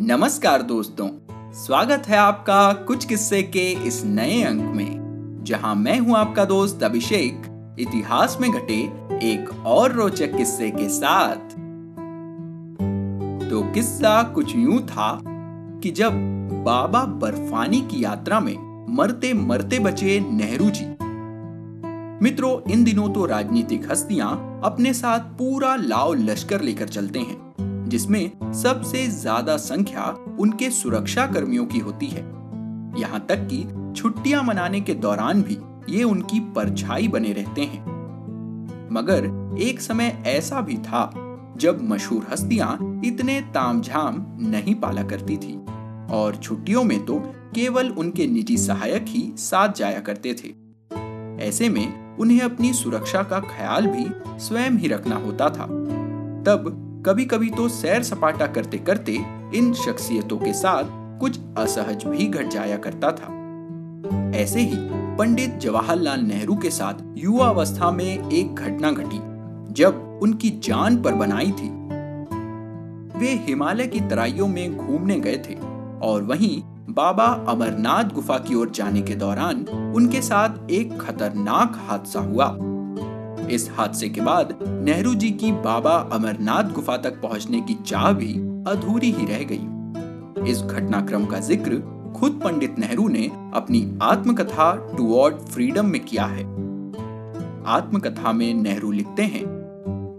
नमस्कार दोस्तों, स्वागत है आपका कुछ किस्से के इस नए अंक में, जहाँ मैं हूँ आपका दोस्त अभिषेक, इतिहास में घटे एक और रोचक किस्से के साथ। तो किस्सा कुछ यूँ था कि जब बाबा बर्फानी की यात्रा में मरते मरते बचे नेहरू जी, मित्रों, इन दिनों तो राजनीतिक हस्तियाँ अपने साथ पूरा लाव लश्कर लेकर चलते हैं। जिसमें सबसे ज़्यादा संख्या उनके सुरक्षा कर्मियों की होती है। यहाँ तक कि छुट्टियाँ मनाने के दौरान भी ये उनकी परछाई बने रहते हैं। मगर एक समय ऐसा भी था जब मशहूर हस्तियाँ इतने तामझाम नहीं पाला करती थी और छुट्टियों में तो केवल उनके निजी सहायक ही साथ जाया करते थे। ऐसे में उन्हें अपनी सुरक्षा का ख्याल भी स्वयं ही रखना होता था। तब कभी कभी तो सैर सपाटा करते करते इन शख्सियतों के साथ कुछ असहज भी घट जाया करता था। ऐसे ही पंडित जवाहरलाल नेहरू के साथ युवा अवस्था में एक घटना घटी, जब उनकी जान पर बनाई थी। वे हिमालय की तराइयों में घूमने गए थे और वहीं बाबा अमरनाथ गुफा की ओर जाने के दौरान उनके साथ एक खतरनाक हादसा हुआ। इस हादसे के बाद नेहरू जी की बाबा अमरनाथ गुफा तक पहुँचने की चाह भी अधूरी ही रह गई। इस घटनाक्रम का ज़िक्र खुद पंडित नेहरू ने अपनी आत्मकथा टुवर्ड फ्रीडम में किया है। आत्मकथा में नेहरू लिखते हैं,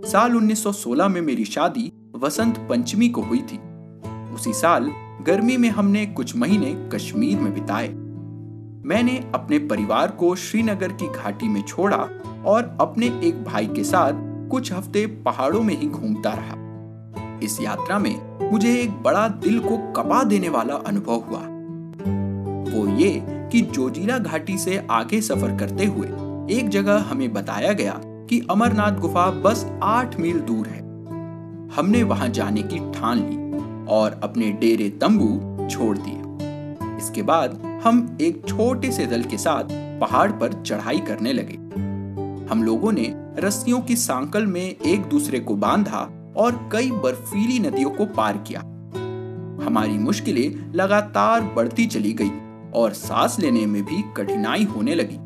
साल 1916 में मेरी शादी वसंत पंचमी को हुई थी। उसी साल गर्मी में हमने कुछ महीने कश्मीर में बिताए। मैंने अपने परिवार को श्रीनगर की घाटी में छोड़ा और अपने एक भाई के साथ कुछ हफ़्ते पहाड़ों में ही घूमता रहा। इस यात्रा में मुझे एक बड़ा दिल को कपा देने वाला अनुभव हुआ। वो ये कि जोजिला घाटी से आगे सफ़र करते हुए एक जगह हमें बताया गया कि अमरनाथ गुफा बस आठ मील दूर है। हमने वहाँ जाने की ठान ली और अपने डेरे तंबू छोड़ दिए। इसके बाद हम एक छोटे से दल के साथ पहाड़ पर चढ़ाई करने लगे। हम लोगों ने रस्सियों की सांकल में एक दूसरे को बांधा और कई बर्फीली नदियों को पार किया। हमारी मुश्किलें लगातार बढ़ती चली गई और सांस लेने में भी कठिनाई होने लगी।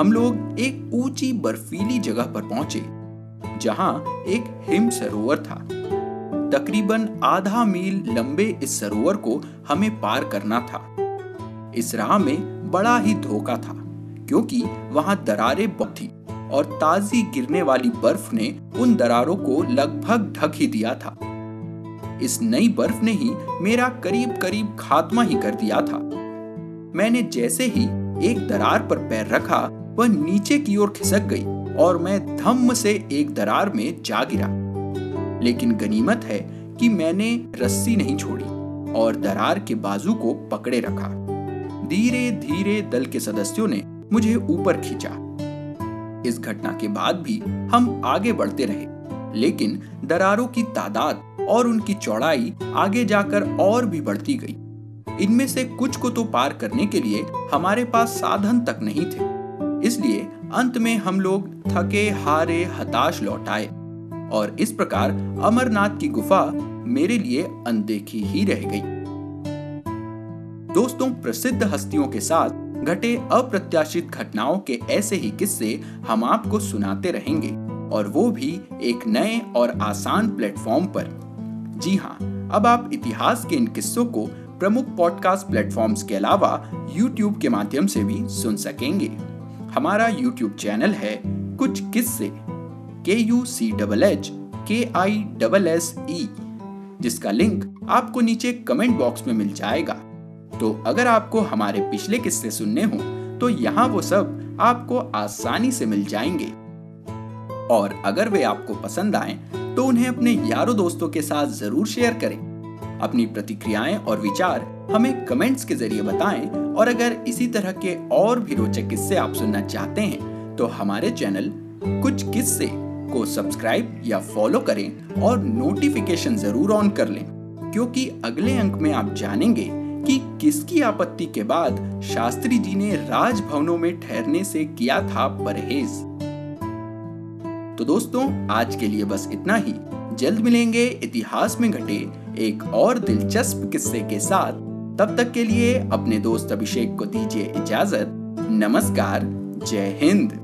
हम लोग एक ऊँची बर्फीली जगह पर पहुँचे, जहाँ एक हिम सरोवर था। तकरीबन आधा मील लंबे इस सरोवर को हमें पार करना था। इस राह में बड़ा ही धोखा था, क्योंकि वहाँ दरारें बहुत थी और ताजी गिरने वाली बर्फ़ ने उन दरारों को लगभग ढक ही दिया था। इस नई बर्फ़ ने ही मेरा करीब करीब खात्मा ही कर दिया था। मैंने जैसे ही एक दरार पर पैर रखा, वह नीचे की ओर खिसक गई और मैं धम्म से एक दरार में जा गिरा। लेकिन गनीमत है कि मैंने रस्सी नहीं छोड़ी और दरार के बाजू को पकड़े रखा। धीरे धीरे दल के सदस्यों ने मुझे ऊपर खींचा। इस घटना के बाद भी हम आगे बढ़ते रहे, लेकिन दरारों की तादाद और उनकी चौड़ाई आगे जाकर और भी बढ़ती गई। इनमें से कुछ को तो पार करने के लिए हमारे पास साधन तक नहीं थे। इसलिए अंत में हम लोग थके, हारे, हताश लौट आए और इस प्रकार अमरनाथ की गुफा मेरे लिए अनदेखी ही रह गई। दोस्तों, प्रसिद्ध हस्तियों के साथ घटे अप्रत्याशित घटनाओं के ऐसे ही किस्से हम आपको सुनाते रहेंगे। और वो भी एक नए और आसान प्लेटफॉर्म पर। जी हाँ अब आप इतिहास के इन किस्सों को प्रमुख पॉडकास्ट प्लेटफॉर्म्स के अलावा YouTube के माध्यम से भी सुन सकेंगे। हमारा YouTube चैनल है कुछ किस्से। के यू सी डबल एच के आई डबल एस ई जिसका लिंक आपको नीचे कमेंट बॉक्स में मिल जाएगा। तो अगर आपको हमारे पिछले किस्से सुनने हो तो यहाँ वो सब आपको आसानी से मिल जाएँगे। और अगर वे आपको पसंद आए तो उन्हें अपने यारों दोस्तों के साथ ज़रूर शेयर करें। अपनी प्रतिक्रियाएँ और विचार हमें कमेंट्स के ज़रिए बताएँ, और अगर इसी तरह के और भी रोचक किस्से आप सुनना चाहते हैं तो हमारे चैनल कुछ किस्से को सब्सक्राइब या फॉलो करें और नोटिफिकेशन ज़रूर ऑन कर लें, क्योंकि अगले अंक में आप जानेंगे कि किसकी आपत्ति के बाद शास्त्री जी ने राजभवनों में ठहरने से किया था परहेज। तो दोस्तों, आज के लिए बस इतना ही। जल्द मिलेंगे इतिहास में घटे एक और दिलचस्प किस्से के साथ। तब तक के लिए अपने दोस्त अभिषेक को दीजिए इजाज़त। नमस्कार, जय हिंद।